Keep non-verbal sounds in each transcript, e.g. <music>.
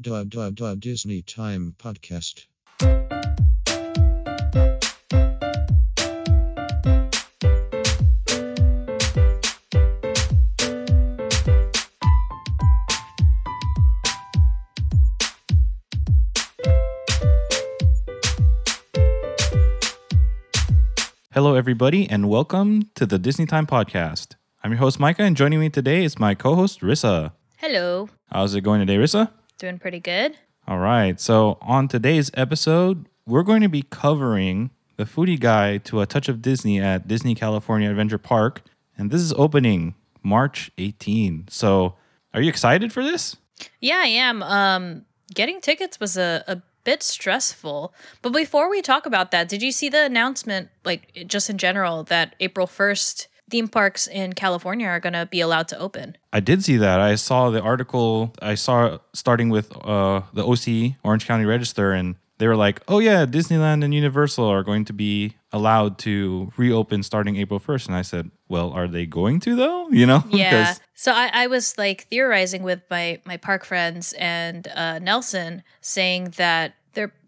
Dub Dub Dub Disney Time Podcast. Hello, everybody, and welcome to the Disney Time Podcast. I'm your host, Micah, and joining me today is my co host, Rissa. Hello. How's it going today, Rissa? Doing pretty good. All right, so on today's episode, we're going to be covering the foodie guide to A Touch of Disney at Disney California Adventure Park, and this is opening March 18. So, are you excited for this? Yeah, I am. Um, getting tickets was a, a bit stressful. But before we talk about that, did you see the announcement, like just in general, that April 1st, theme parks in California are going to be allowed to open? I did see that. I saw the article. I saw starting with uh, the OC Orange County Register, and they were like, "Oh yeah, Disneyland and Universal are going to be allowed to reopen starting April 1st." And I said, "Well, are they going to though? <laughs> You know?" Yeah. So I, I was like theorizing with my my park friends and uh, Nelson, saying that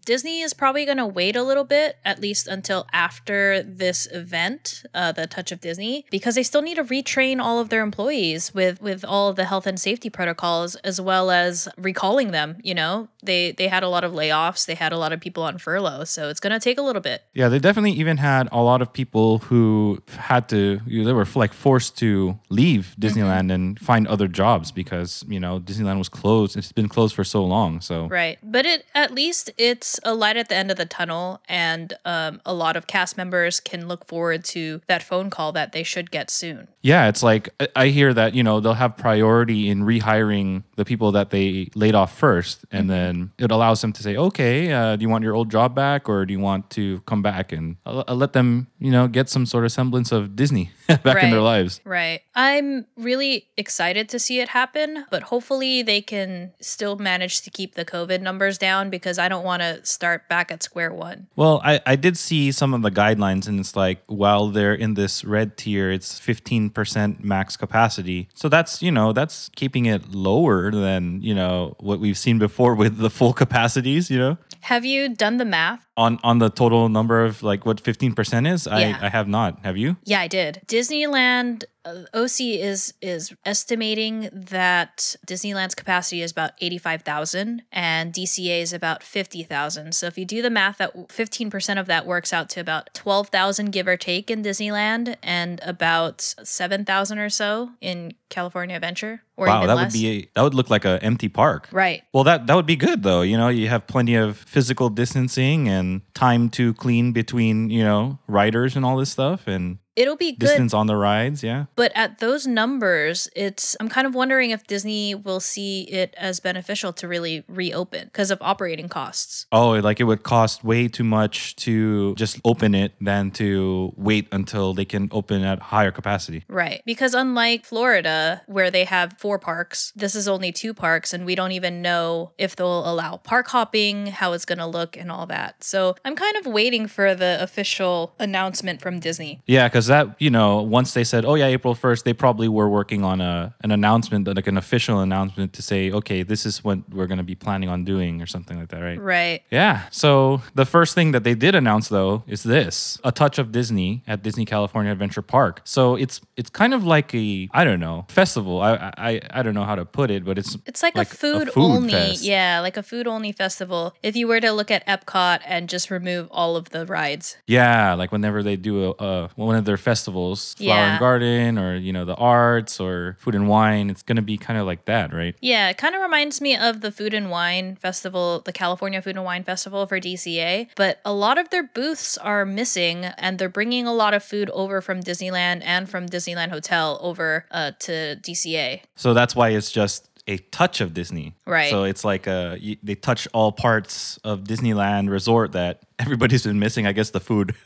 Disney is probably going to wait a little bit, at least until after this event, uh, the Touch of Disney, because they still need to retrain all of their employees with with all of the health and safety protocols, as well as recalling them. You know, they they had a lot of layoffs, they had a lot of people on furlough, so it's going to take a little bit. Yeah, they definitely even had a lot of people who had to, they were like forced to leave Disneyland and find other jobs because, you know, Disneyland was closed. It's been closed for so long. So, Right. But it at least it's a light at the end of the tunnel and um, a lot of cast members can look forward to that phone call that they should get soon. yeah, it's like I- hear that, you know, they'll have priority in rehiring the people that they laid off first. And then it allows them to say, okay, uh, do you want your old job back or do you want to come back? And I'll, I'll let them, you know, get some sort of semblance of Disney <laughs> back in their lives. Right. I'm really excited to see it happen, but hopefully they can still manage to keep the COVID numbers down because I don't want to start back at square one. Well, I, I did see some of the guidelines, and it's like while they're in this red tier, it's 15% max capacity. So that's, you know, that's keeping it lower than, you know, what we've seen before with the full capacities, you know? Have you done the math? On on the total number of like what 15% is? Yeah. I, I have not. Have you? Yeah, I did. Disneyland uh, OC is is estimating that Disneyland's capacity is about 85,000 and DCA is about 50,000. So if you do the math that 15% of that works out to about 12,000 give or take in Disneyland and about 7,000 or so in California Adventure or wow, even that less. would be a, that would look like an empty park. right. Well, that that would be good though. You know, you have plenty of physical distancing and time to clean between, you know, riders and all this stuff and It'll be good distance on the rides, yeah. But at those numbers, it's I'm kind of wondering if Disney will see it as beneficial to really reopen because of operating costs. Oh, like it would cost way too much to just open it than to wait until they can open at higher capacity. Right. Because unlike Florida, where they have four parks, this is only two parks, and we don't even know if they'll allow park hopping, how it's going to look, and all that. So I'm kind of waiting for the official announcement from Disney. Yeah, because that you know, once they said, "Oh yeah, April 1st, they probably were working on a an announcement, like an official announcement to say, "Okay, this is what we're going to be planning on doing," or something like that, right? Right. Yeah. So the first thing that they did announce though is this: a touch of Disney at Disney California Adventure Park. So it's it's kind of like a I don't know festival. I I I don't know how to put it, but it's It's like, Like a a food, food only, fest. yeah, like a food only festival. If you were to look at Epcot and just remove all of the rides, Yeah, like whenever they do a, uh, one of their festivals, Flower Yeah. and Garden, or you know the arts, or Food and Wine, it's gonna be kind of like that, right? Yeah, it kind of reminds me of the Food and Wine Festival, the California Food and Wine Festival for DCA. But a lot of their booths are missing, and they're bringing a lot of food over from Disneyland and from Disneyland Hotel over uh, to DCA. So that's why it's just a touch of Disney, Right. So it's like uh they touch all parts of Disneyland Resort that everybody's been missing. I guess the food. <laughs>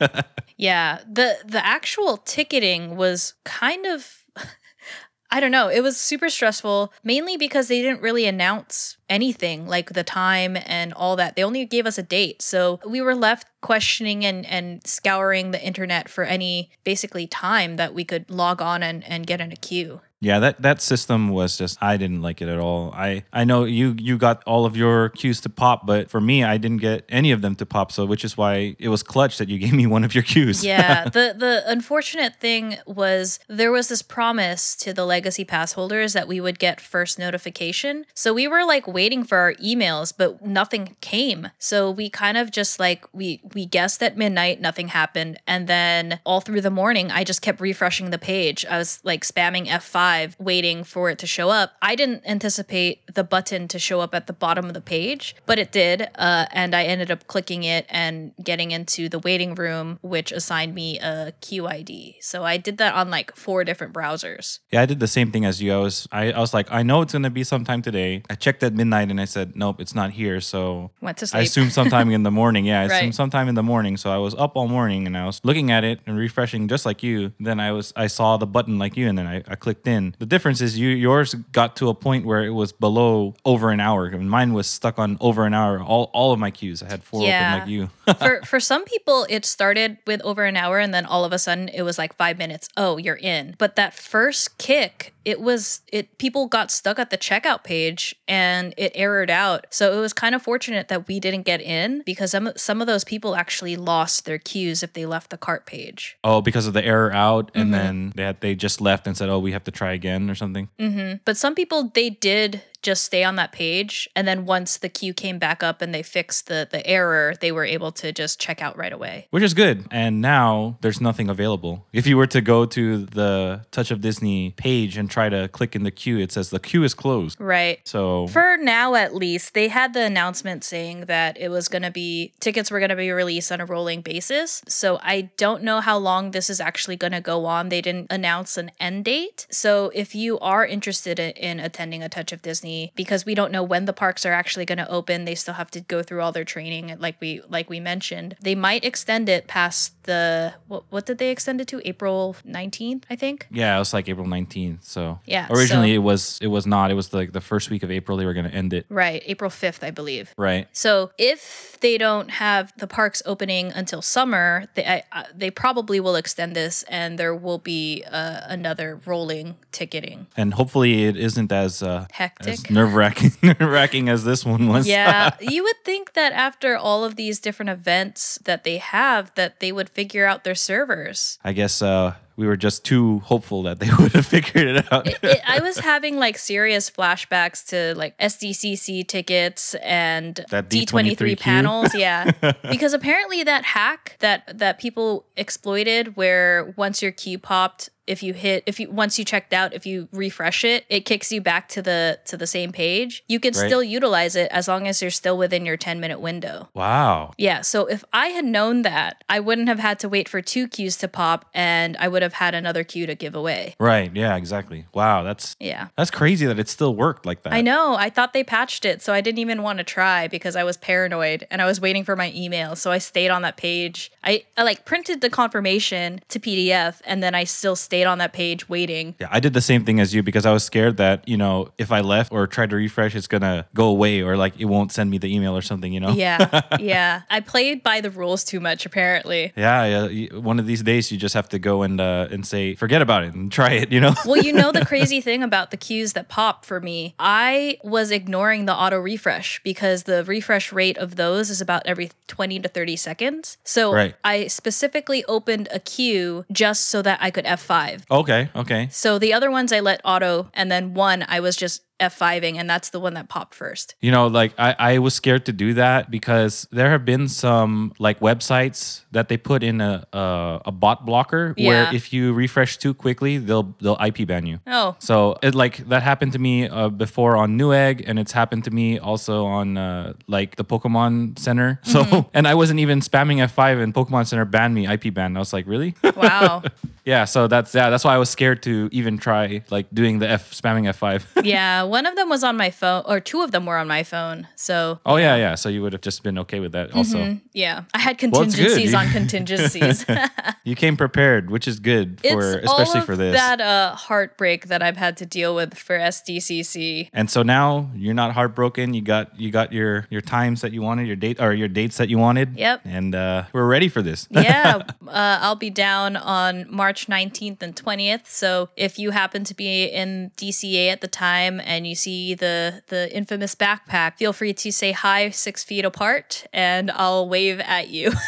Yeah, the the actual ticketing was kind of <laughs> I don't know, it was super stressful mainly because they didn't really announce anything like the time and all that. They only gave us a date. So we were left questioning and and scouring the internet for any basically time that we could log on and and get in a queue. Yeah, that that system was just I didn't like it at all. I I know you you got all of your cues to pop, but for me I didn't get any of them to pop, so which is why it was clutch that you <laughs> gave me one of your cues. yeah, <laughs> the the unfortunate thing was there was this promise to the legacy pass holders that we would get first notification. So we were like waiting for our emails, but nothing came. So we kind of just like we we guessed at midnight, nothing happened, and then all through the morning I just kept refreshing the page. I was like spamming F5 waiting for it to show up. I didn't anticipate the button to show up at the bottom of the page, but it did. Uh, and I ended up clicking it and getting into the waiting room, which assigned me a QID. So I did that on like four different browsers. Yeah, I did the same thing as you. I was I, I was like, I know it's gonna be sometime today. I checked at midnight and I said, Nope, it's not here. So Went to sleep. I sleep. assumed sometime in the <laughs> morning. Yeah, I Right. assumed sometime in the morning. So I was up all morning and I was looking at it and refreshing just like you. Then I was I saw the button like you and then I, I clicked in. The difference is you yours got to a point where it was below over an hour. And mine was stuck on over an hour. All all of my queues. I had four Yeah. open like you. <laughs> for for some people it started with over an hour and then all of a sudden it was like 5 minutes oh you're in but that first kick it was it people got stuck at the checkout page and it errored out so it was kind of fortunate that we didn't get in because some some of those people actually lost their queues if they left the cart page oh, because of the error out and Mhm. then they had they just left and said, Oh, we have to try again or something. hmm But some people they did just stay on that page, and then once the queue came back up and they fixed the the error, they were able to just check out right away. which is good. And now there's nothing available. If you were to go to the Touch of Disney page and try to click in the queue, it says the queue is closed. Right. So For now, at least, they had the announcement saying that it was going to be tickets were going to be released on a rolling basis. So I don't know how long this is actually going to go on. They didn't announce an end date. So if you are interested in, in attending a Touch of Disney, because we don't know when the parks are actually going to open, they still have to go through all their training, like we like we mentioned. They might extend it past the what, what did they extend it to? April nineteenth, I think. yeah, it was like April 19th. So Yeah, originally so- it was it was not. It was like the first week of April they were going to end it. Right, April fifth, I believe. Right. So if they don't have the parks opening until summer, they I, uh, they probably will extend this, and there will be uh, another rolling ticketing. And hopefully it isn't as uh, Hectic. as nerve wracking <laughs> nerve wracking as this one was. Yeah, <laughs> you would think that after all of these different events that they have, that they would figure out their servers. I guess uh, we were just too hopeful that they <laughs> would have figured it out. It, I was having like serious flashbacks to like SDCC tickets and That D23 D23 panels. Yeah, <laughs> because apparently that hack that that people exploited, where once your key popped, if you hit if you once you checked out if you refresh it it kicks you back to the to the same page you can Right. still utilize it as long as you're still within your 10 minute window wow. yeah so if i had known that i wouldn't have had to wait for two queues to pop and i would have had another queue to give away Right. Yeah. Exactly. Wow. That's yeah that's crazy that it still worked like that. I know. I thought they patched it, so I didn't even want to try because I was paranoid and I was waiting for my email. So I stayed on that page. I, I like printed the confirmation to PDF and then I still stayed on that page waiting. Yeah, I did the same thing as you because I was scared that, you know, if I left or tried to refresh, it's going to go away or like it won't send me the email or something, you know? Yeah, <laughs> yeah. I played by the rules too much, apparently. Yeah, yeah. One of these days, you just have to go and uh, Uh, and say, forget about it and try it, you know? Well, you know the <laughs> crazy thing about the cues that pop for me, I was ignoring the auto refresh because the refresh rate of those is about every 20 to 30 seconds. So Right. I specifically opened a queue just so that I could F5. okay, okay. So the other ones I let auto, and then one I was just F5ing, and that's the one that popped first. You know, like I, I was scared to do that because there have been some like websites that they put in a a, a bot blocker Yeah. where if you refresh too quickly, they'll they'll IP ban you. Oh, So it like that happened to me uh, before on Newegg, and it's happened to me also on uh, like the Pokemon Center. <laughs> So Mm-hmm. and I wasn't even spamming F5, and Pokemon Center banned me IP ban. I was like, really? <laughs> wow. <laughs> yeah. So that's yeah. That's why I was scared to even try like doing the F spamming F5. yeah, one of them was on my phone, or two of them were on my phone. So Oh yeah, yeah. So you would have just been okay with that. Also, mm, yeah, I had Well, contingencies You- on <laughs> contingencies. <laughs> you came prepared, which is good for it's especially for this. that uh, heartbreak that I've had to deal with for SDCC. And so now you're not heartbroken. You got you got your your times that you wanted, your date or your dates that you wanted. Yep. And uh, we're ready for this. yeah, <laughs> uh, I'll be down on March 19th and 20th. So if you happen to be in DCA at the time and you see the the infamous backpack, feel free to say hi six feet apart, and I'll wave at you. <laughs>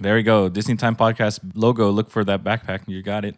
There we go. Disney Time Podcast logo. Look for that backpack. You got it.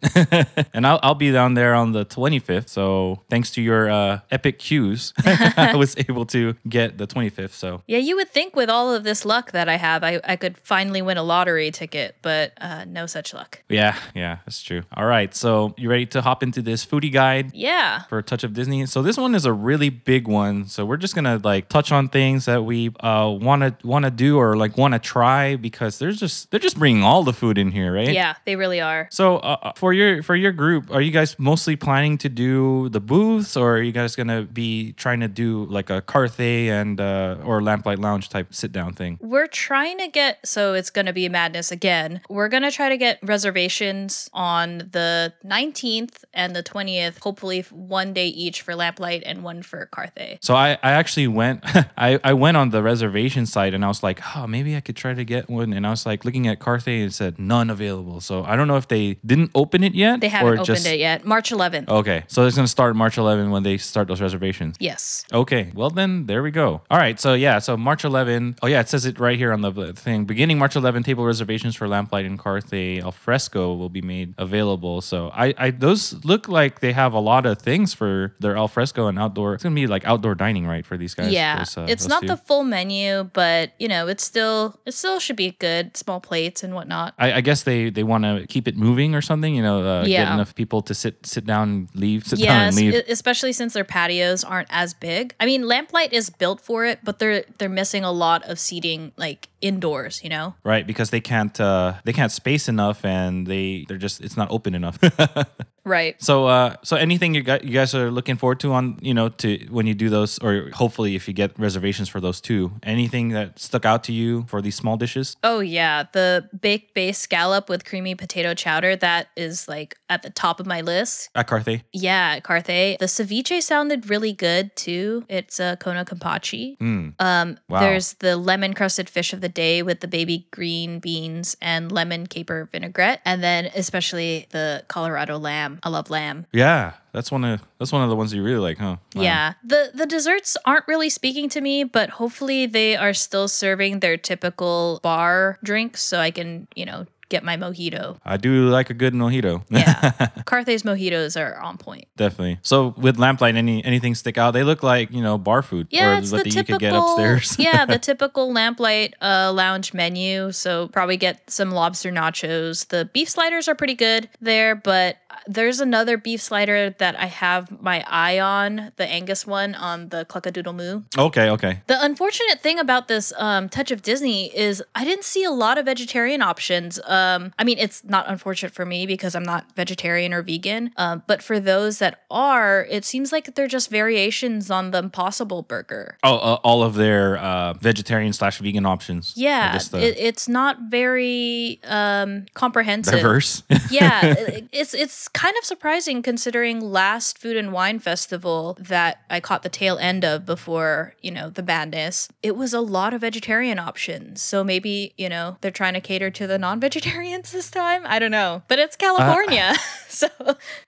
<laughs> and I'll, I'll be down there on the 25th. So thanks to your uh, epic cues, <laughs> I was able to get the 25th. So yeah, you would think with all of this luck that I have, I, I could finally win a lottery ticket, but uh, no such luck. yeah, yeah, that's true. All right. So you ready to hop into this foodie guide? Yeah. for a touch of Disney. So this one is a really big one. So we're just gonna like touch on things that we uh want to want to do or like want to try because there's just they're just bringing all the food in here, right? Yeah, they really are. So uh, for your for your group, are you guys mostly planning to do the booths, or are you guys gonna be trying to do like a Carthay and uh, or Lamplight Lounge type sit down thing? We're trying to get, so it's going to be madness again. We're going to try to get reservations on the 19th and the 20th, hopefully one day each for Lamplight and one for Carthay. So I, I actually went <laughs> I, I went on the reservation site and I was like, oh maybe I could try to get one. And I was like looking at Carthay and it said none available. So I don't know if they didn't open it yet. They haven't or opened just, it yet. March 11th. Okay. So it's gonna start March 11 when they start those reservations. Yes. Okay, well then there we go. All right, so yeah, so March 11. Oh yeah, it says it right here on the thing. Beginning March 11, table reservations for Lamplight and Carthay Alfresco will be made available. So I, I those look like they have a lot of things for their alfresco and outdoor. It's gonna be like outdoor dining, right, for these guys? yeah. those, uh, it's not two? the full menu, but you know, it's still it still should be good, small plates and whatnot. I, I guess they they want to keep it moving or something. You know, uh, get enough people to sit sit down, and leave, sit down and leave. especially since their patios aren't as big. I mean, Lamplight is built for it, but they're they're missing a lot of seating like indoors, you know? right, because they can't uh, they can't space enough, and they they're just it's not open enough. <laughs> Right. So, uh, so anything you got, you guys are looking forward to on, you know, to when you do those, or hopefully if you get reservations for those too? anything that stuck out to you for these small dishes? Oh yeah, the baked base scallop with creamy potato chowder that is like at the top of my list. At Carthay? Yeah, at Carthay. The ceviche sounded really good too. It's a Kona Kampachi. Mm. Um, Wow. There's the lemon crusted fish of the day with the baby green beans and lemon caper vinaigrette, and then especially the Colorado lamb. I love lamb. Yeah, that's one of that's one of the ones you really like, huh? Wow. Yeah. The the desserts aren't really speaking to me, but hopefully they are still serving their typical bar drinks so I can, you know, get my mojito. I do like a good mojito. <laughs> Yeah. Carthay's mojitos are on point. Definitely. So with lamplight, any anything stick out? They look like you know bar food, Yeah, or it's the typical. you could get upstairs. <laughs> yeah, the <laughs> typical lamplight uh, lounge menu. So probably get some lobster nachos. The beef sliders are pretty good there, but there's another beef slider that I have my eye on, the Angus one on the Cluckadoodle Moo. okay, okay. The unfortunate thing about this um, Touch of Disney is I didn't see a lot of vegetarian options. Um, I mean, it's not unfortunate for me because I'm not vegetarian or vegan, um, but for those that are, it seems like they're just variations on the Impossible Burger. Oh, uh, all of their uh, vegetarian slash vegan options. Yeah, the it, it's not very um, comprehensive. diverse. yeah, it- <laughs> it's it's kind of surprising considering last Food and Wine Festival that I caught the tail end of before you know the madness. It was a lot of vegetarian options, so maybe you know they're trying to cater to the non-vegetarians this time. I don't know, but it's California, <laughs> so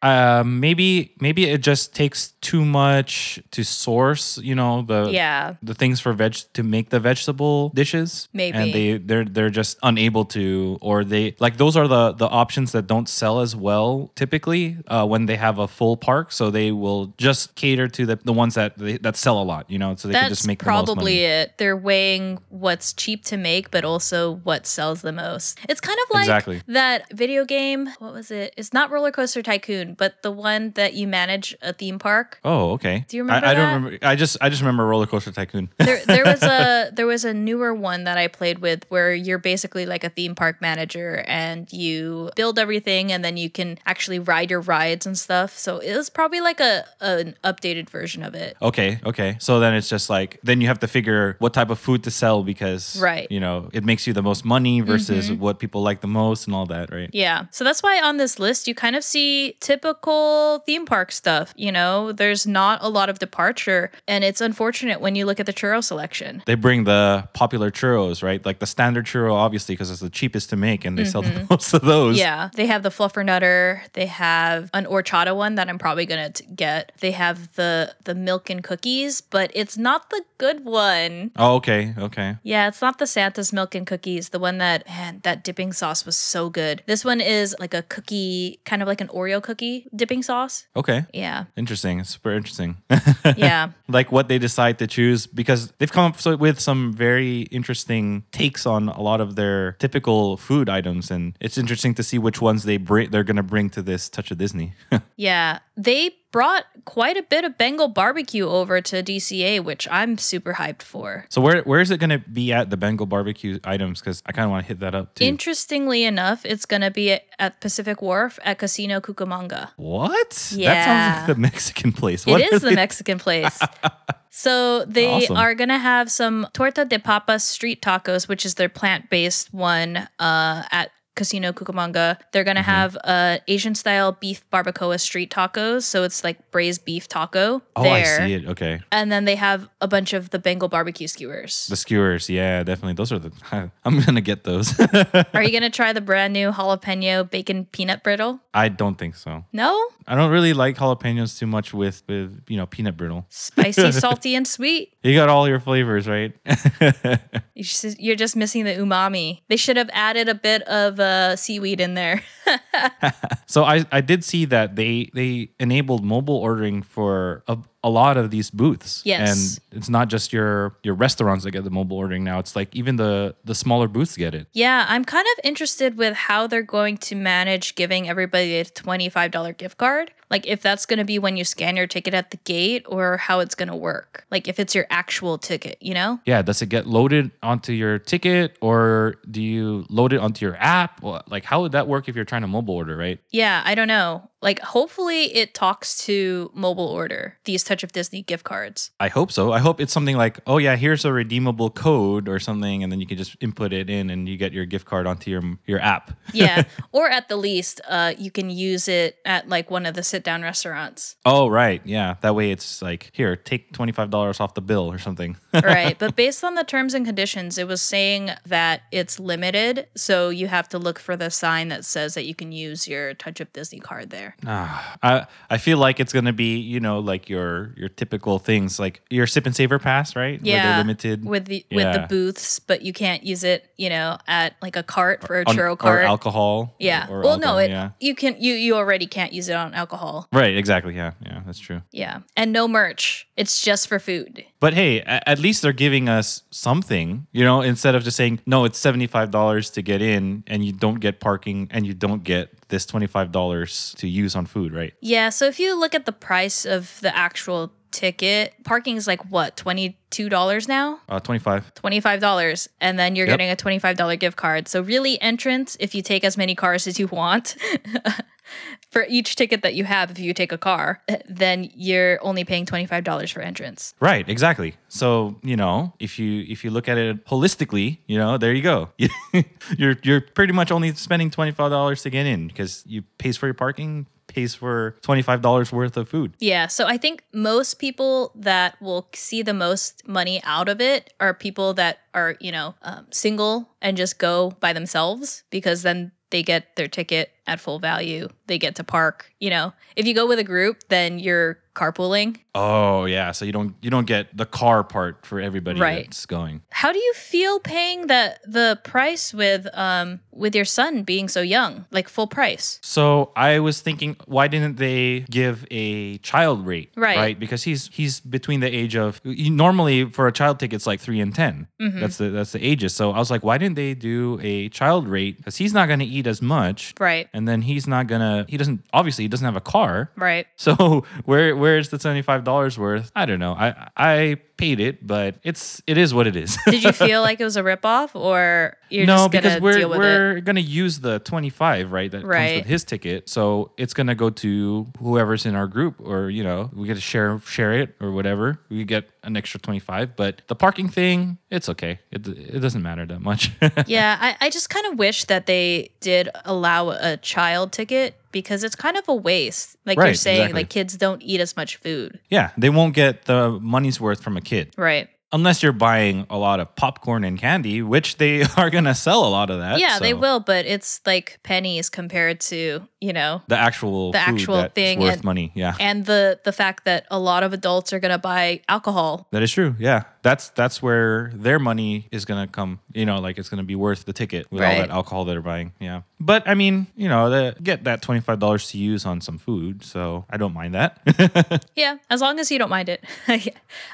uh, maybe maybe it just takes too much to source. You know the yeah, the things for veg to make the vegetable dishes. Maybe. and they they're they're just unable to, or they like those are the the options that don't sell as well typically uh, when they have a full park. So they will just cater to the the ones that they, that sell a lot. You know, so they can just make the most probably it. They're weighing what's cheap to make, but also what sells the most. It's kind of like Exactly. that video game. What was it? It's not Roller Coaster Tycoon, but the one that you manage a theme park. Oh, okay. Do you remember I, I don't remember. I just I just remember Roller Coaster Tycoon. There, there <laughs> was a there was a newer one that I played with where you're basically like a theme park manager and you build everything and then you can actually actually ride your rides and stuff. So it was probably like a an updated version of it. Okay, okay. So then it's just like then you have to figure what type of food to sell because Right. you know, it makes you the most money versus mm-hmm. what people like the most and all that, right? Yeah. So that's why on this list you kind of see typical theme park stuff. You know, there's not a lot of departure. And it's unfortunate when you look at the churro selection. They bring the popular churros, right? Like the standard churro obviously because it's the cheapest to make and they sell the mm-hmm. <laughs> most of those. Yeah. They have the fluffer nutter. They have an horchata one that I'm probably gonna t- get. They have the the milk and cookies, but it's not the good one. Oh, okay, okay. Yeah, it's not the Santa's milk and cookies. The one that man, that dipping sauce was so good. This one is like a cookie, kind of like an Oreo cookie dipping sauce. Okay. Yeah. Interesting. It's super interesting. <laughs> Yeah. like what they decide to choose because they've come up with some very interesting takes on a lot of their typical food items and it's interesting to see which ones they bring they're going to bring to this touch of disney <laughs> Yeah, they brought quite a bit of Bengal barbecue over to DCA, which I'm super hyped for. so where where is it going to be at the bengal barbecue items because i kind of want to hit that up too Interestingly enough, it's going to be at, at Pacific Wharf at Cocina Cucamonga. what Yeah, that sounds like the mexican place what it is the they- Mexican place. <laughs> So they Awesome. are gonna have some torta de papas street tacos, which is their plant-based one uh, at Cocina Cucamonga. They're gonna have uh, Asian style beef barbacoa street tacos, so it's like braised beef taco. oh there. i see it okay And then they have a bunch of the Bengal barbecue skewers. the skewers yeah definitely those are the <laughs> i'm gonna get those <laughs> Are you gonna try the brand new jalapeno bacon peanut brittle? i don't think so No, i don't really like jalapenos too much with with you know peanut brittle spicy, <laughs> salty, and sweet. you got all your flavors right You're just missing the umami. They should have added a bit of uh, seaweed in there. <laughs> So I, I did see that they they enabled mobile ordering for a, a lot of these booths. Yes. And it's not just your your restaurants that get the mobile ordering now. It's like even the the smaller booths get it. yeah, I'm kind of interested with how they're going to manage giving everybody a $25 gift card. Like if that's going to be when you scan your ticket at the gate or how it's going to work. Like if it's your actual ticket, you know? Yeah, does it get loaded onto your ticket or do you load it onto your app? Like how would that work if you're trying to mobile order, right? Yeah, I don't know. Like hopefully it talks to mobile order, these Touch of Disney gift cards. I hope so. I hope it's something like, oh yeah, here's a redeemable code or something, and then you can just input it in and you get your gift card onto your your app. <laughs> Yeah. <laughs> or at the least, uh, you can use it at like one of the sit down restaurants. Oh right, yeah. That way it's like, here, take twenty five dollars off the bill or something. <laughs> right. But based on the terms and conditions, it was saying that it's limited. So you have to look for the sign that says that you can use your Touch of Disney card there. Ah, I I feel like it's gonna be you know like your your typical things like your sip and savor pass right Yeah. they're limited With the with the booths, but you can't use it, you know, at like a cart for a on- churro or cart. alcohol yeah. or well, no, it yeah you can you you already can't use it on alcohol. right exactly yeah yeah that's true Yeah. And no merch. It's just for food. but hey at least they're giving us something you know instead of just saying no it's seventy five dollars to get in and you don't get parking and you don't get this twenty five dollars to use on food right Yeah, so if you look at the price of the actual ticket, parking is like what, $22 now? uh twenty five $25 and then you're Yep. getting a $25 gift card. So really entrance if you take as many cars as you want. <laughs> For each ticket that you have, if you take a car, then you're only paying $25 for entrance. Right, exactly. So you know, if you if you look at it holistically, you know, there you go. <laughs> you're you're pretty much only spending twenty five dollars to get in because you pays for your parking, pays for twenty five dollars worth of food. Yeah, so I think most people that will see the most money out of it are people that are, you know, um, single and just go by themselves because then they get their ticket at full value. They get to park. You know, if you go with a group, then you're carpooling. Oh yeah, so you don't you don't get the car part for everybody Right. that's going. How do you feel paying the the price with um with your son being so young, like full price? So I was thinking, why didn't they give a child rate? Right. Right. Because he's he's between the age of normally for a child ticket it's like three and 10 Mm-hmm. That's the that's the ages. So I was like, why didn't they do a child rate? Because he's not going to eat as much, Right. And then he's not gonna. He doesn't obviously he doesn't have a car. Right. <laughs> So where where's the seventy five dollars worth? I don't know. I I paid it, but it's it is what it is. Did you <laughs> feel like it was a ripoff or you're no, just because gonna we're deal with it. we're gonna use the twenty five, right? That comes Right. with his ticket. So it's gonna go to whoever's in our group, or you know, we get to share share it or whatever. We get an extra twenty five. But the parking thing, it's okay. It it doesn't matter that much. <laughs> yeah, I, I just kind of wish that they did allow a child ticket because it's kind of a waste. Like you're Right, saying, exactly. like kids don't eat as much food. yeah, they won't get the money's worth from a kid. Right. Unless you're buying a lot of popcorn and candy, which they <laughs> are gonna sell a lot of that. yeah, they will, but it's like pennies compared to, you know, The actual The food actual thing worth and- money. Yeah. and the the fact that a lot of adults are going to buy alcohol. That is true. Yeah, that's that's where their money is gonna come. You know, like it's gonna be worth the ticket with all that alcohol they're buying. Yeah, but I mean, you know, the, get that twenty five dollars to use on some food, so I don't mind that. <laughs> Yeah, as long as you don't mind it. <laughs>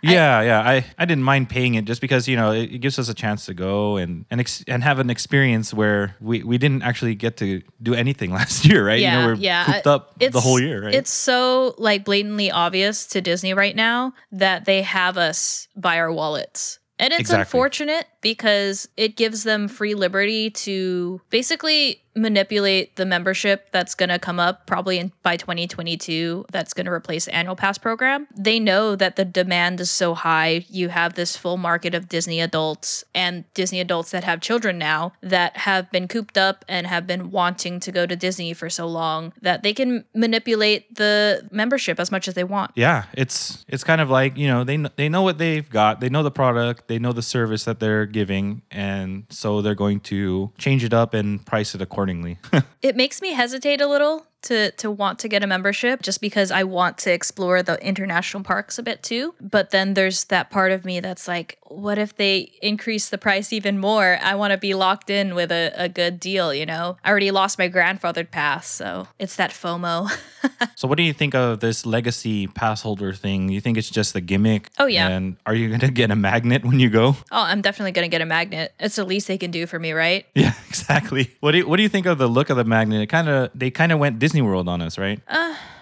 yeah, yeah, I, I didn't mind paying it just because you know it, it gives us a chance to go and and ex- and have an experience where we we didn't actually get to do anything <laughs> last year, right? Yeah, you know, we're yeah. cooped I- up the whole year, right? It's so like blatantly obvious to Disney right now that they have us by our wallets. And it's Exactly. unfortunate because it gives them free liberty to basically manipulate the membership that's going to come up probably in, by 2022 that's going to replace the annual pass program. They know that the demand is so high. You have this full market of Disney adults and Disney adults that have children now that have been cooped up and have been wanting to go to Disney for so long that they can manipulate the membership as much as they want. yeah it's it's kind of like you know they they know what they've got they know the product they know the service that they're giving and so they're going to change it up and price it accordingly. <laughs> It makes me hesitate a little to to want to get a membership just because I want to explore the international parks a bit too. But then there's that part of me that's like, what if they increase the price even more? I want to be locked in with a, a good deal, you know? I already lost my grandfathered pass, so it's that FOMO. <laughs> so what do you think of this legacy pass holder thing you think it's just a gimmick Oh, yeah. and are you gonna get a magnet when you go oh, I'm definitely gonna get a magnet. It's the least they can do for me, right? yeah <laughs> exactly what do you what do you think of the look of the magnet it kind of they kind of went disney world on us right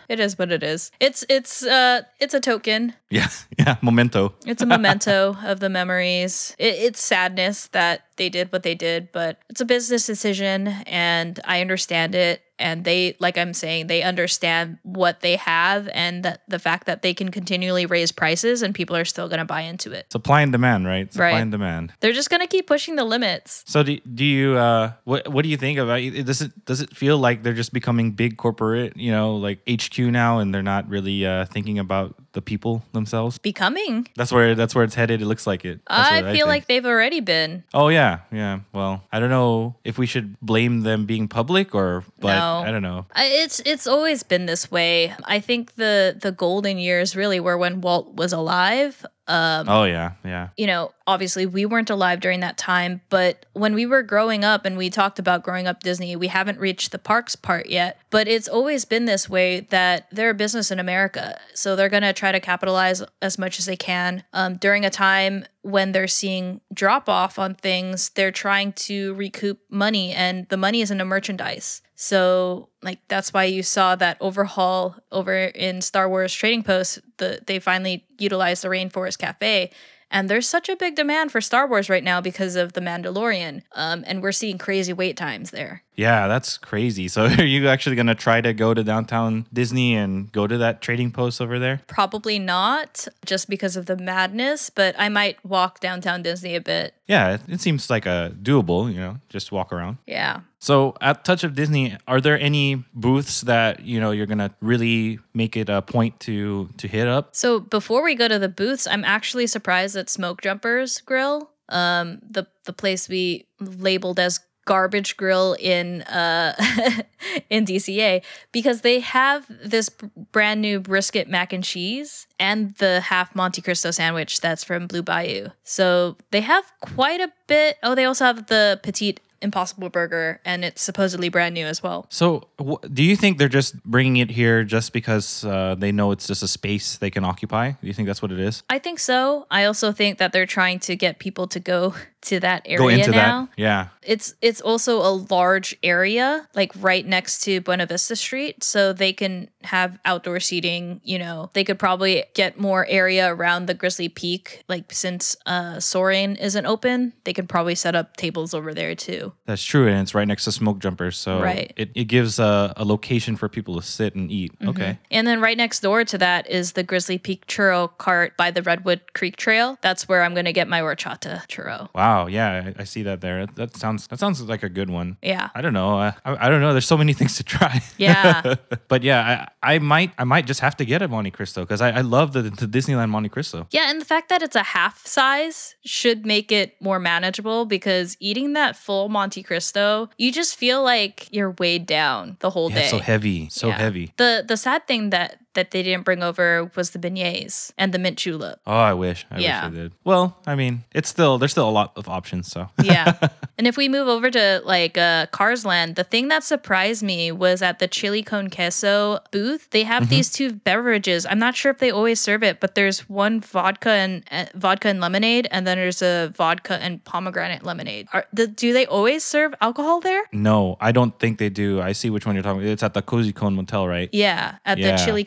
It is what it is. It's it's uh it's a token. yeah <laughs> yeah memento It's a memento <laughs> of the memories. It, it's sadness that they did what they did, but it's a business decision and I understand it. And they, like I'm saying, they understand what they have and that the fact that they can continually raise prices and people are still going to buy into it. supply and demand right supply Right. and demand They're just going to keep pushing the limits. So do, do you uh what what do you think about it? Does it does it feel like they're just becoming big corporate, you know, like HQ now and they're not really uh thinking about the people themselves? Becoming. That's where that's where it's headed. It looks like it. That's I feel like they've already been. Oh yeah, yeah. Well, I don't know if we should blame them being public or but No. I don't know. It's it's always been this way. I think the the golden years really were when Walt was alive. Um, Oh yeah, yeah. you know, obviously we weren't alive during that time, but when we were growing up and we talked about growing up Disney, we haven't reached the parks part yet. But it's always been this way that they're a business in America. So they're going to try to capitalize as much as they can. Um, during a time when they're seeing drop off on things, they're trying to recoup money, and the money is into merchandise. So, like, that's why you saw that overhaul over in Star Wars Trading Post. The, they finally utilized the Rainforest Cafe. And there's such a big demand for Star Wars right now because of The Mandalorian. Um, and we're seeing crazy wait times there. Yeah, that's crazy. So <laughs> are you actually gonna try to go to downtown Disney and go to that trading post over there? Probably not just because of the madness, but I might walk downtown Disney a bit. Yeah, it, it seems like a doable, you know, just walk around. Yeah. So at Touch of Disney, are there any booths that you know you're gonna really make it a point to to hit up? So before we go to the booths, I'm actually surprised at Smoke Jumpers Grill, um, the the place we labeled as garbage grill in uh <laughs> in DCA because they have this brand new brisket mac and cheese and the half Monte Cristo sandwich that's from Blue Bayou. So they have quite a bit. Oh, they also have the petite Impossible Burger, and it's supposedly brand new as well. So, wh- do you think they're just bringing it here just because uh, they know it's just a space they can occupy? Do you think that's what it is? I think so. I also think that they're trying to get people to go <laughs> to that area Go into now. that. Yeah. It's it's also a large area, like right next to Buena Vista Street, so they can have outdoor seating. You know, they could probably get more area around the Grizzly Peak. Like since uh, Soaring isn't open, they could probably set up tables over there too. That's true, and it's right next to Smoke Jumpers, so Right. it, it gives a, a location for people to sit and eat. Mm-hmm. Okay, And then right next door to that is the Grizzly Peak Churro Cart by the Redwood Creek Trail. That's where I'm going to get my horchata churro. wow, yeah, I, I see that there. That sounds that sounds like a good one. Yeah. I don't know. I, I, I don't know. There's so many <laughs> things to try. Yeah. <laughs> but yeah, I, I might I might just have to get a Monte Cristo because I, I love the, the Disneyland Monte Cristo. Yeah, and the fact that it's a half size should make it more manageable because eating that full Monte Cristo, you just feel like you're weighed down the whole Yeah, day. so heavy, so Yeah. heavy. The the sad thing that that they didn't bring over was the beignets and the mint julep. Oh, I wish. I Yeah. wish I did. Well, I mean, it's still there's still a lot of options. So Yeah. <laughs> and if we move over to like uh, Cars Land, the thing that surprised me was at the chili con queso booth, they have these two beverages. I'm not sure if they always serve it, but there's one vodka and uh, vodka and lemonade, and then there's a vodka and pomegranate lemonade. Are, the, do they always serve alcohol there? no, I don't think they do. I see which one you're talking. about. It's at the Cozy Cone Motel, right? Yeah, at Yeah. the chili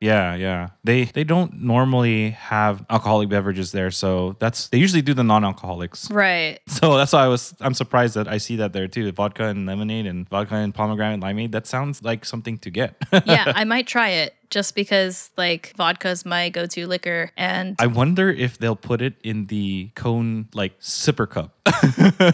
Yeah, yeah. They they don't normally have alcoholic beverages there, so that's they usually do the non-alcoholics. Right. <laughs> So that's why I was I'm surprised that I see that there too. Vodka and lemonade and vodka and pomegranate limeade. That sounds like something to get. <laughs> Yeah, I might try it just because like vodka is my go-to liquor and I wonder if they'll put it in the cone like sipper cup.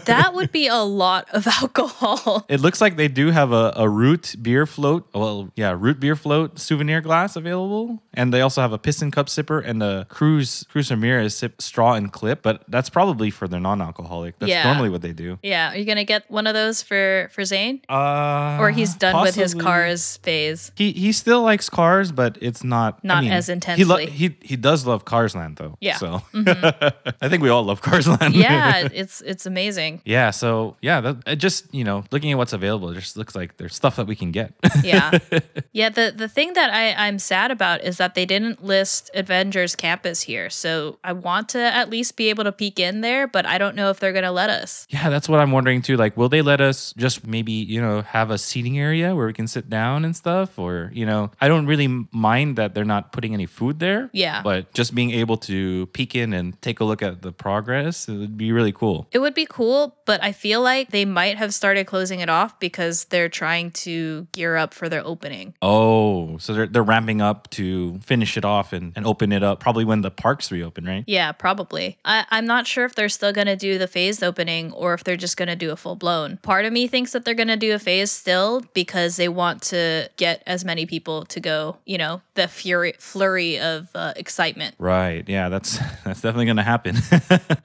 That would be a lot of alcohol. <laughs> It looks like they do have a, a root beer float. Well, yeah, root beer float souvenir glass available, and they also have a piston cup sipper and a cruise Cruz Ramirez sip straw and clip. But that's probably for their non-alcoholic. That's Yeah. normally what they do. Yeah, are you gonna get one of those for for Zane? Uh, Or he's done with his cars phase. He he still likes cars, but it's not I Not mean, as He, intensely. he he does love Cars Land though. Yeah. Mm-hmm. So <laughs> I think we all love Cars Land. Yeah, <laughs> it's it's amazing. yeah. So yeah, that, it just you know looking at what's available, it just looks like there's stuff that we can get. Yeah. <laughs> yeah, the the thing that I, I'm sad about is that they didn't list Avengers Campus here. So I want to at least be able to peek in there, but I don't know if they're gonna let us. Yeah, that's what I'm wondering too. Like, will they let us just maybe, you know, have a seating area where we can sit down and stuff? Or, you know, I don't really mind that they're not putting any food there. Yeah. But just being able to peek in and take a look at the progress, it would be really cool. It would be cool, but I feel like they might have started closing it off because they're trying to gear up for their opening. Oh, so they're, they're ramping up to finish it off and, and open it up probably when the parks reopen, right? Yeah, probably. I, I'm not sure if they're still going to do the phased opening or if they're just going to do a full blown. Part of me thinks that they're going to do a phase still because they want to get as many people to go, you know, the fury, flurry of uh, excitement. Right. Yeah, that's <laughs> that's definitely going to happen. <laughs>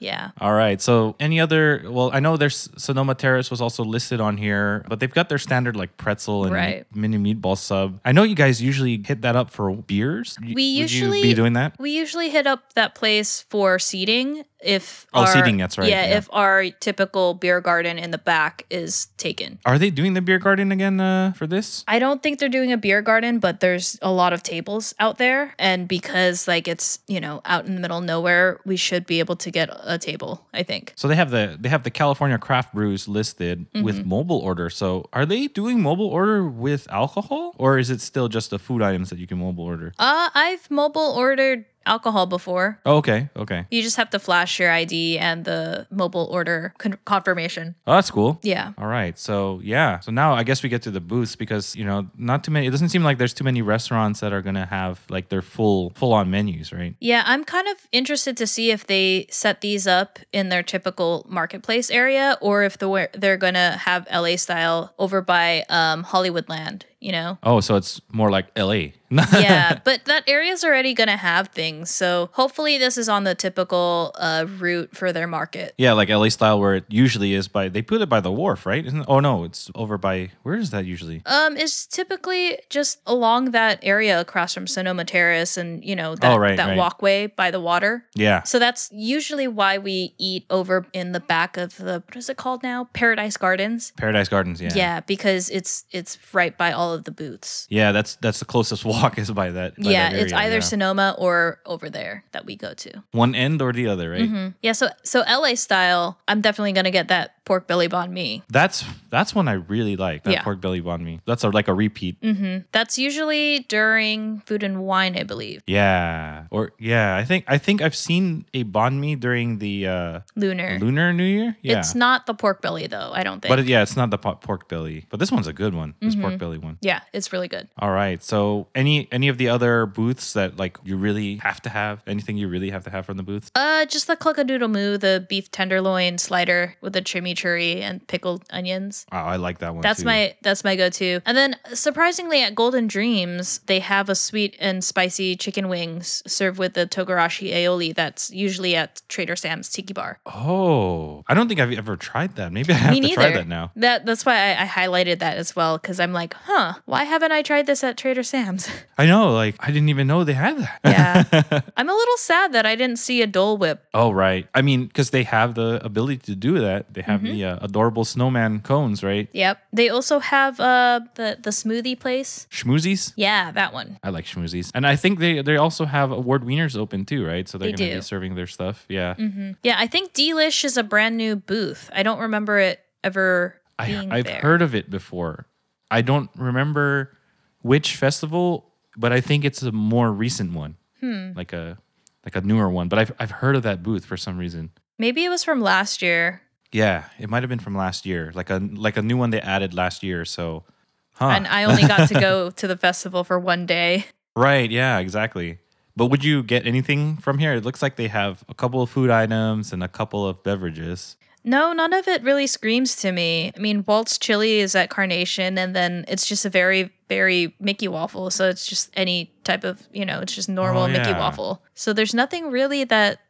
Yeah. All right. So, any other? Well, I know there's Sonoma Terrace was also listed on here, but they've got their standard like pretzel and Right. mini meatball sub. I know you guys usually hit that up for beers. We Would usually- be doing that. We usually hit up that place for seating if Oh, our, seating, that's right, Yeah, yeah. if our typical beer garden in the back is taken. Are they doing the beer garden again uh, for this? I don't think they're doing a beer garden, but there's a lot of tables out there. And because like it's, you know, out in the middle of nowhere, we should be able to get a table, I think. So they have the they have the California craft brews listed Mm-hmm. with mobile order. So are they doing mobile order with alcohol, or is it still just the food items that you can mobile order? Uh I've mobile ordered alcohol before. Oh, okay, okay. You just have to flash your ID and the mobile order con- confirmation. Oh, that's cool. Yeah. All right. So yeah. So now I guess we get to the booths because you know not too many. It doesn't seem like there's too many restaurants that are gonna have like their full full on menus, right? Yeah, I'm kind of interested to see if they set these up in their typical marketplace area or if the, they're going to have LA style over by um, Hollywood Land. You know? Oh, so it's more like LA. <laughs> yeah, but that area's already going to have things. So hopefully this is on the typical uh, route for their market. yeah, like LA style where it usually is by they put it by the wharf, right? Isn't oh no, it's over by where is that usually? Um, it's typically just along that area across from Sonoma Terrace and, you know, that, Oh, right, that right. walkway by the water. Yeah. So that's usually why we eat over in the back of the what is it called now? Paradise Gardens. Paradise Gardens, yeah. Yeah, because it's it's right by all of the booths. Yeah, that's that's the closest <laughs> walk is by that. by yeah, that it's either yeah. Sonoma or over there that we go to. one end or the other, right? Mhm. Yeah, so so LA style, I'm definitely gonna get that pork belly banh mi. That's that's one I really like. That Yeah. pork belly banh mi. That's a, like a repeat. hmm That's usually during food and wine, I believe. Yeah. Or yeah, I think I think I've seen a banh mi during the uh Lunar. Lunar New Year. Yeah. It's not the pork belly though. I don't think. but yeah, it's not the po- pork belly. But this one's a good one. This Mm-hmm. pork belly one. yeah, it's really good. All right. So any any of the other booths that like you really have to have? Anything you really have to have from the booths? Uh, just the cluckadoodle moo, the beef tenderloin slider with the chimichurri and pickled onions. Wow, I like that one. That's too. my that's my go-to. And then surprisingly at Golden Dreams, they have a sweet and spicy chicken wings served with the togarashi aioli that's usually at Trader Sam's Tiki Bar. Oh, I don't think I've ever tried that. Maybe I have Me to neither. try that now. That that's why I, I highlighted that as well because I'm like, huh, why haven't I tried this at Trader Sam's? <laughs> I know, like I didn't even know they had that. Yeah. <laughs> I'm a little sad that I didn't see a Dole Whip. Oh right. I mean, because they have the ability to do that. They have Mm-hmm. the uh, adorable snowman cones, right? Yep. They also have uh the the smoothie place. Schmoozies. Yeah, that one. I like schmoozies, and I think they they also have award wieners open too, right? So they're They gonna do. be serving their stuff. Yeah, Yeah, I think Delish is a brand new booth. I don't remember it ever I, I've there. heard of it before. I don't remember which festival, but I think it's a more recent one, Hmm. like a like a newer one. But I've I've heard of that booth for some reason. Maybe it was from last year. Yeah, it might have been from last year, like a like a new one they added last year. So, huh? And I only got to go <laughs> to the festival for one day. Right. Yeah. Exactly. But would you get anything from here? It looks like they have a couple of food items and a couple of beverages. No, none of it really screams to me. I mean, Walt's Chili is at Carnation, and then it's just a very, very Mickey waffle. So it's just any type of, you know, it's just normal Oh, Mickey waffle. So there's nothing really that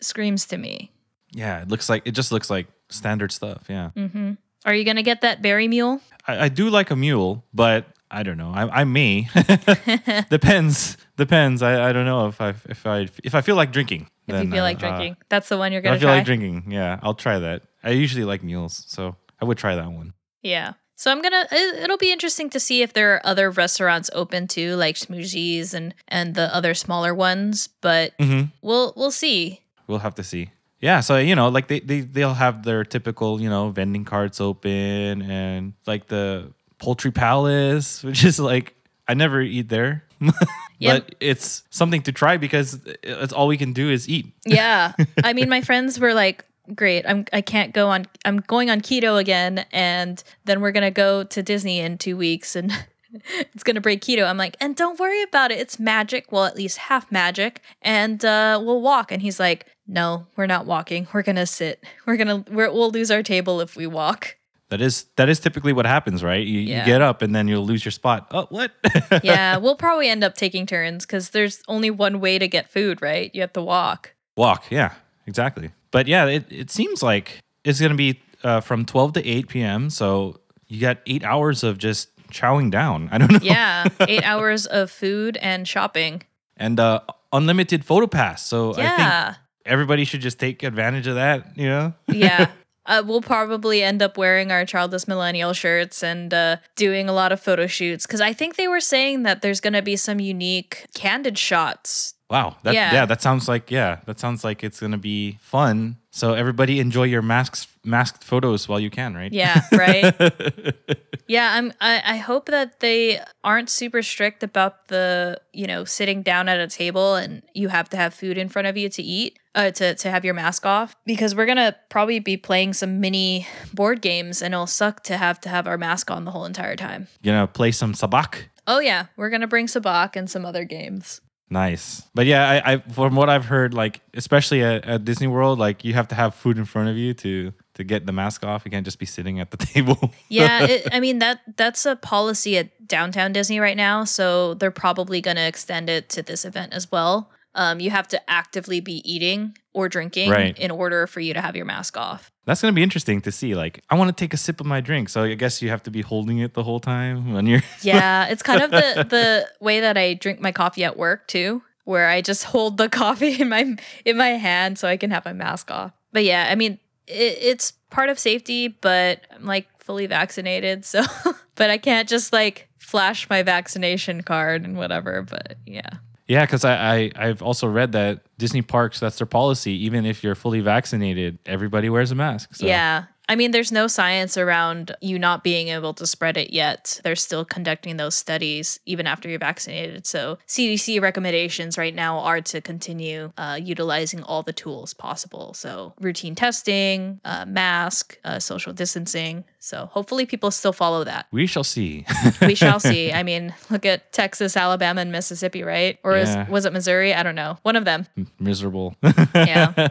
screams to me. Yeah, it looks like it just looks like standard stuff. Yeah, hmm Are you gonna get that berry mule? I, I do like a mule, but I don't know. I, I may <laughs> <laughs> depends depends. I, I don't know if I if I if I feel like drinking. If you feel uh, like uh, drinking, that's the one you're gonna I feel try. like drinking. Yeah, I'll try that. I usually like mules, so I would try that one. Yeah. So I'm gonna. It, it'll be interesting to see if there are other restaurants open too, like Smoothies and and the other smaller ones. But mm-hmm. we'll we'll see. We'll have to see. Yeah, so you know, like they they they'll have their typical you know vending carts open and like the poultry palace, <laughs> which is like I never eat there. <laughs> Yep. But it's something to try because it's all we can do is eat. <laughs> Yeah. I mean, my friends were like, "Great, I'm I can't go on. I'm going on keto again, and then we're gonna go to Disney in two weeks, and <laughs> it's gonna break keto." I'm like, "And don't worry about it. It's magic. Well, at least half magic, and uh, we'll walk." And he's like, "No, we're not walking. We're gonna sit. We're gonna we're, we'll lose our table if we walk." That is that is typically what happens, right? You, Yeah. you get up and then you'll lose your spot. Oh, what? <laughs> yeah, we'll probably end up taking turns because there's only one way to get food, right? You have to walk. Walk, yeah, exactly. But yeah, it, it seems like it's gonna be uh, from twelve to eight p.m. So you got eight hours of just chowing down. I don't <laughs> know. Yeah, eight hours of food and shopping. and uh, unlimited photo pass. So I think Yeah, everybody should just take advantage of that. You know, yeah. <laughs> Uh, we'll probably end up wearing our childless millennial shirts and uh, doing a lot of photo shoots because I think they were saying that there's going to be some unique candid shots. Wow. That, yeah. Yeah. that sounds like yeah, that sounds like it's gonna be fun. So everybody enjoy your masks masked photos while you can, right? Yeah, right. <laughs> yeah, I'm. I, I hope that they aren't super strict about the you know sitting down at a table and you have to have food in front of you to eat. Uh, to, to have your mask off because we're gonna probably be playing some mini board games and it'll suck to have to have our mask on the whole entire time. You know, play some Sabacc. Oh yeah, we're gonna bring Sabacc and some other games. Nice. But yeah, I, I from what I've heard, like especially at, at Disney World, like you have to have food in front of you to to get the mask off. You can't just be sitting at the <laughs> table. yeah, it, I mean that that's a policy at downtown Disney right now, so they're probably going to extend it to this event as well. Um, you have to actively be eating or drinking Right. in order for you to have your mask off. That's gonna be interesting to see. Like, I want to take a sip of my drink, so I guess you have to be holding it the whole time when you're. <laughs> Yeah, it's kind of the the way that I drink my coffee at work too, where I just hold the <laughs> coffee in my in my hand so I can have my mask off. But yeah, I mean, it, it's part of safety, but I'm like fully vaccinated, so <laughs> but I can't just like flash my vaccination card and whatever. But yeah, Yeah, because I, I I've also read that Disney parks that's their policy. Even if you're fully vaccinated, everybody wears a mask. So. yeah. I mean, there's no science around you not being able to spread it yet. They're still conducting those studies even after you're vaccinated. So, CDC recommendations right now are to continue uh, utilizing all the tools possible. So, routine testing, uh, mask, uh, social distancing. So, hopefully, people still follow that. We shall see. <laughs> We shall see. <laughs> I mean, look at Texas, Alabama, and Mississippi, right? Or Yeah. is, was it Missouri? I don't know. One of them. Miserable. <laughs> Yeah.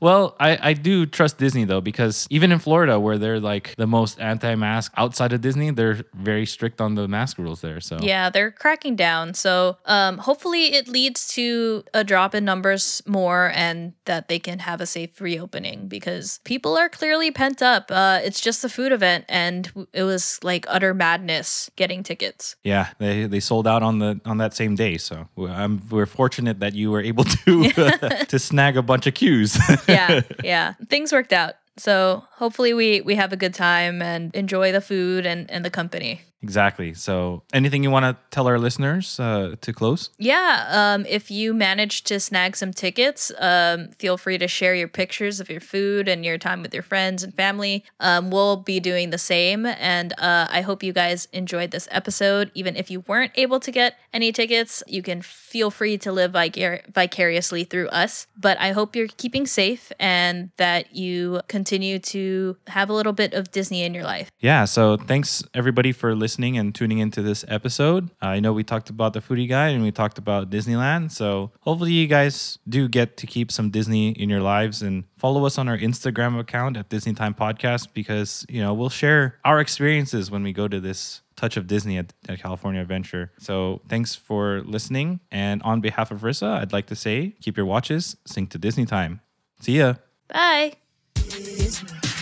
well, I, I do trust Disney though, because even in Florida, where they're like the most anti mask outside of Disney, they're very strict on the mask rules there. So Yeah, they're cracking down. So um, hopefully it leads to a drop in numbers more and that they can have a safe reopening because people are clearly pent up. Uh, it's just the food event and it was like utter madness getting tickets. Yeah, they they sold out on the on that same day. So I'm, we're fortunate that you were able to <laughs> <laughs> to snag a bunch of cues. <laughs> Yeah, yeah. Things worked out. So hopefully we we have a good time and enjoy the food and, and the company. Exactly. So anything you want to tell our listeners uh, to close? Yeah, um, if you manage to snag some tickets, um, feel free to share your pictures of your food and your time with your friends and family. Um, we'll be doing the same, and uh, I hope you guys enjoyed this episode. Even if you weren't able to get any tickets, you can feel free to live vicar- vicariously through us. But I hope you're keeping safe and that you continue to have a little bit of Disney in your life. Yeah, so thanks everybody for listening and tuning into this episode. I know we talked about the foodie guide and we talked about Disneyland. So hopefully you guys do get to keep some Disney in your lives and follow us on our Instagram account at Disney Time Podcast because, you know, we'll share our experiences when we go to this touch of Disney at, at California Adventure. So thanks for listening. And on behalf of Rissa, I'd like to say keep your watches, sync to Disney time. See ya. Bye. Disney.